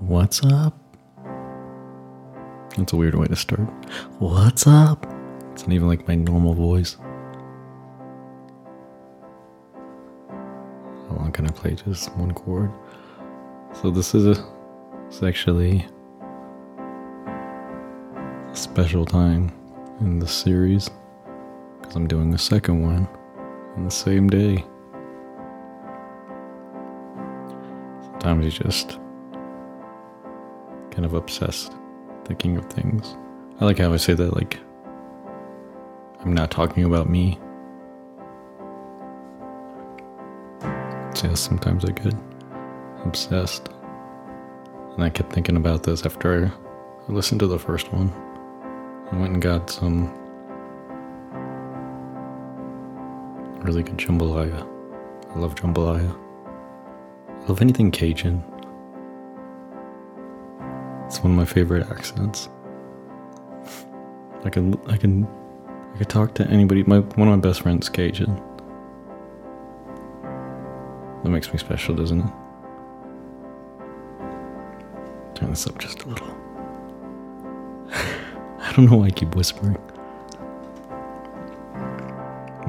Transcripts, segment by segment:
What's up? That's a weird way to start. What's up? It's not even like my normal voice. How long can I play just one chord? So this is a it's actually a special time in the series because I'm doing the second one on the same day. Sometimes you just kind of obsessed thinking of things. I like how I say that, like, I'm not talking about me. So, yeah, sometimes I get obsessed. And I kept thinking about this after I listened to the first one. I went and got some really good jambalaya. I love jambalaya. I love anything Cajun. It's one of my favorite accents. I can I can I could talk to anybody. My one of my best friends Cajun. That makes me special, doesn't it? Turn this up just a little. I don't know why I keep whispering.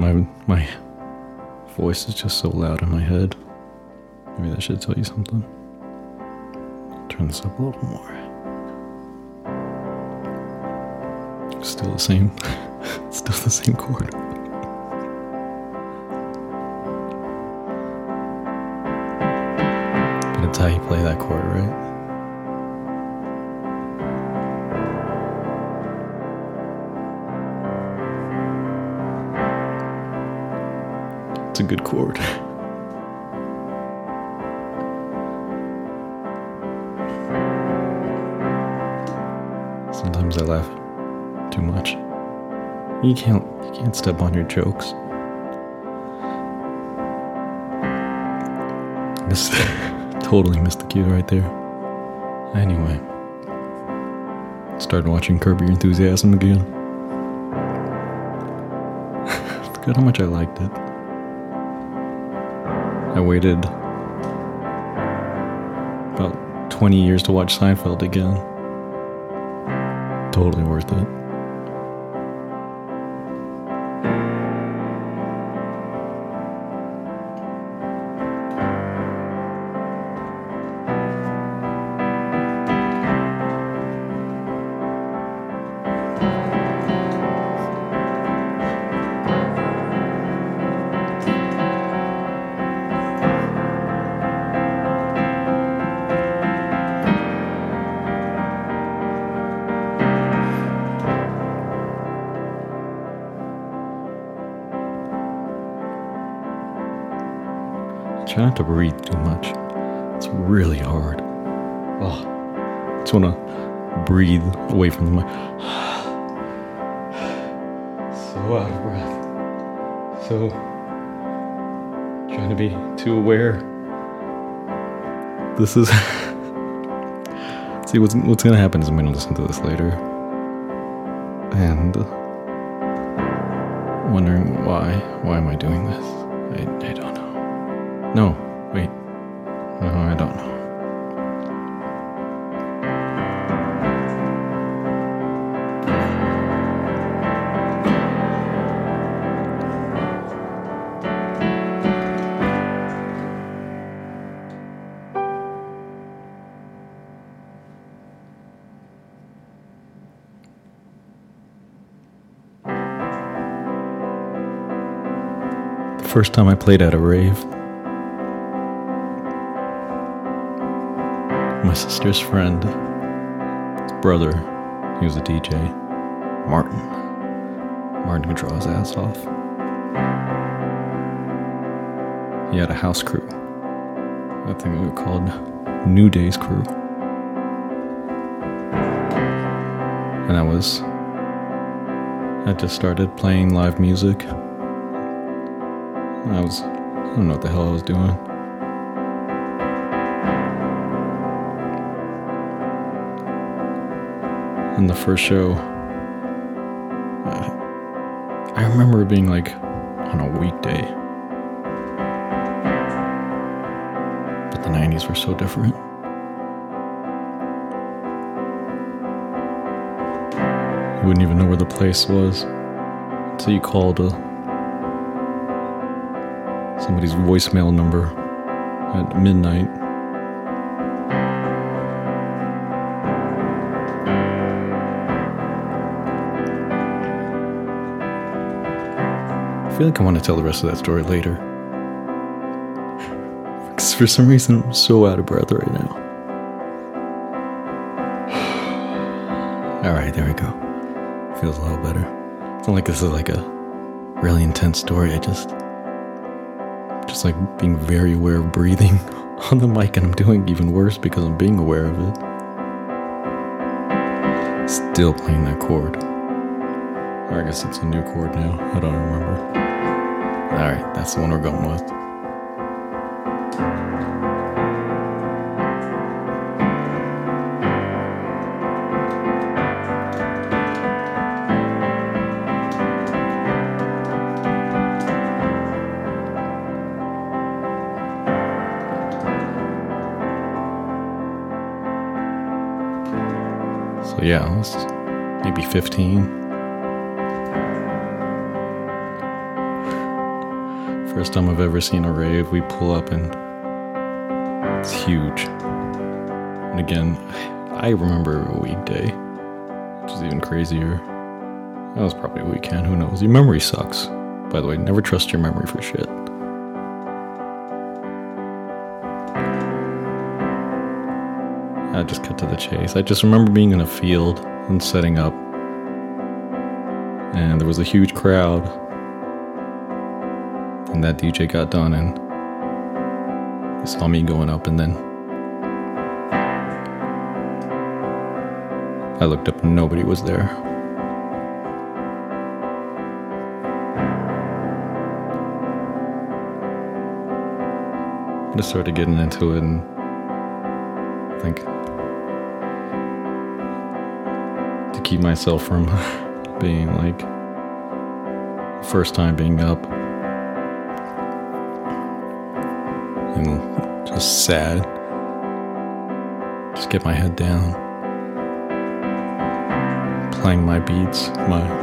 My my voice is just so loud in my head. Maybe that should tell you something. Turn this up a little more. Still the same. Still the same chord. But it's how you play that chord, right? It's a good chord. Sometimes I laugh too much. You can't you can't step on your jokes. Missed, totally missed the cue right there. Anyway, started watching Curb Your Enthusiasm again. Forgot how much I liked it. I waited about 20 years to watch Seinfeld again. Totally worth it. Try not to breathe too much. It's really hard. Oh, I just want to breathe away from the mic. so out of breath. So trying to be too aware. This is. See what's what's gonna happen is I'm gonna listen to this later, and wondering why why am I doing this? I I don't. No, wait. No, I don't know. The first time I played at a rave, my sister's friend, his brother, he was a DJ, Martin. Martin could draw his ass off. He had a house crew. I think we were called New Days Crew. And I was. I just started playing live music. I was. I don't know what the hell I was doing. in the first show. Uh, I remember being like on a weekday. But the 90s were so different. You wouldn't even know where the place was until you called a, somebody's voicemail number at midnight. I feel like I want to tell the rest of that story later. Because for some reason, I'm so out of breath right now. Alright, there we go. Feels a little better. It's not like this is like a really intense story. I just. Just like being very aware of breathing on the mic, and I'm doing even worse because I'm being aware of it. Still playing that chord. Or I guess it's a new chord now. I don't remember. Alright, that's the one we're going with. So yeah, maybe 15. First time I've ever seen a rave, we pull up and it's huge. And again, I remember a weekday, which is even crazier. That was probably a weekend, who knows? Your memory sucks. By the way, never trust your memory for shit. I just cut to the chase. I just remember being in a field and setting up, and there was a huge crowd. And that DJ got done, and saw me going up, and then I looked up, and nobody was there. I started getting into it, and I think to keep myself from being like first time being up and just sad. Just get my head down. Playing my beats my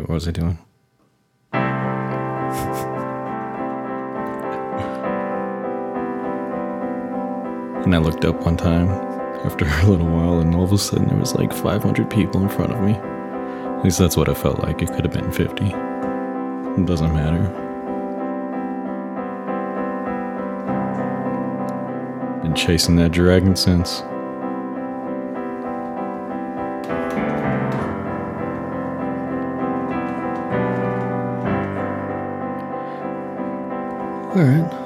what was I doing? And I looked up one time after a little while, and all of a sudden there was like 500 people in front of me. At least that's what it felt like. It could have been 50. It doesn't matter. Been chasing that dragon since. All right. I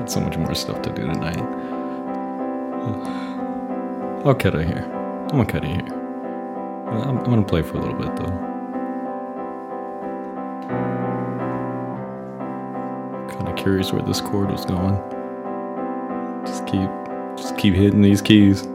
got so much more stuff to do tonight. I'll cut it here. I'm gonna cut it here. Uh, I'm, I'm gonna play for a little bit though. Kind of curious where this chord was going. Just keep, just keep hitting these keys.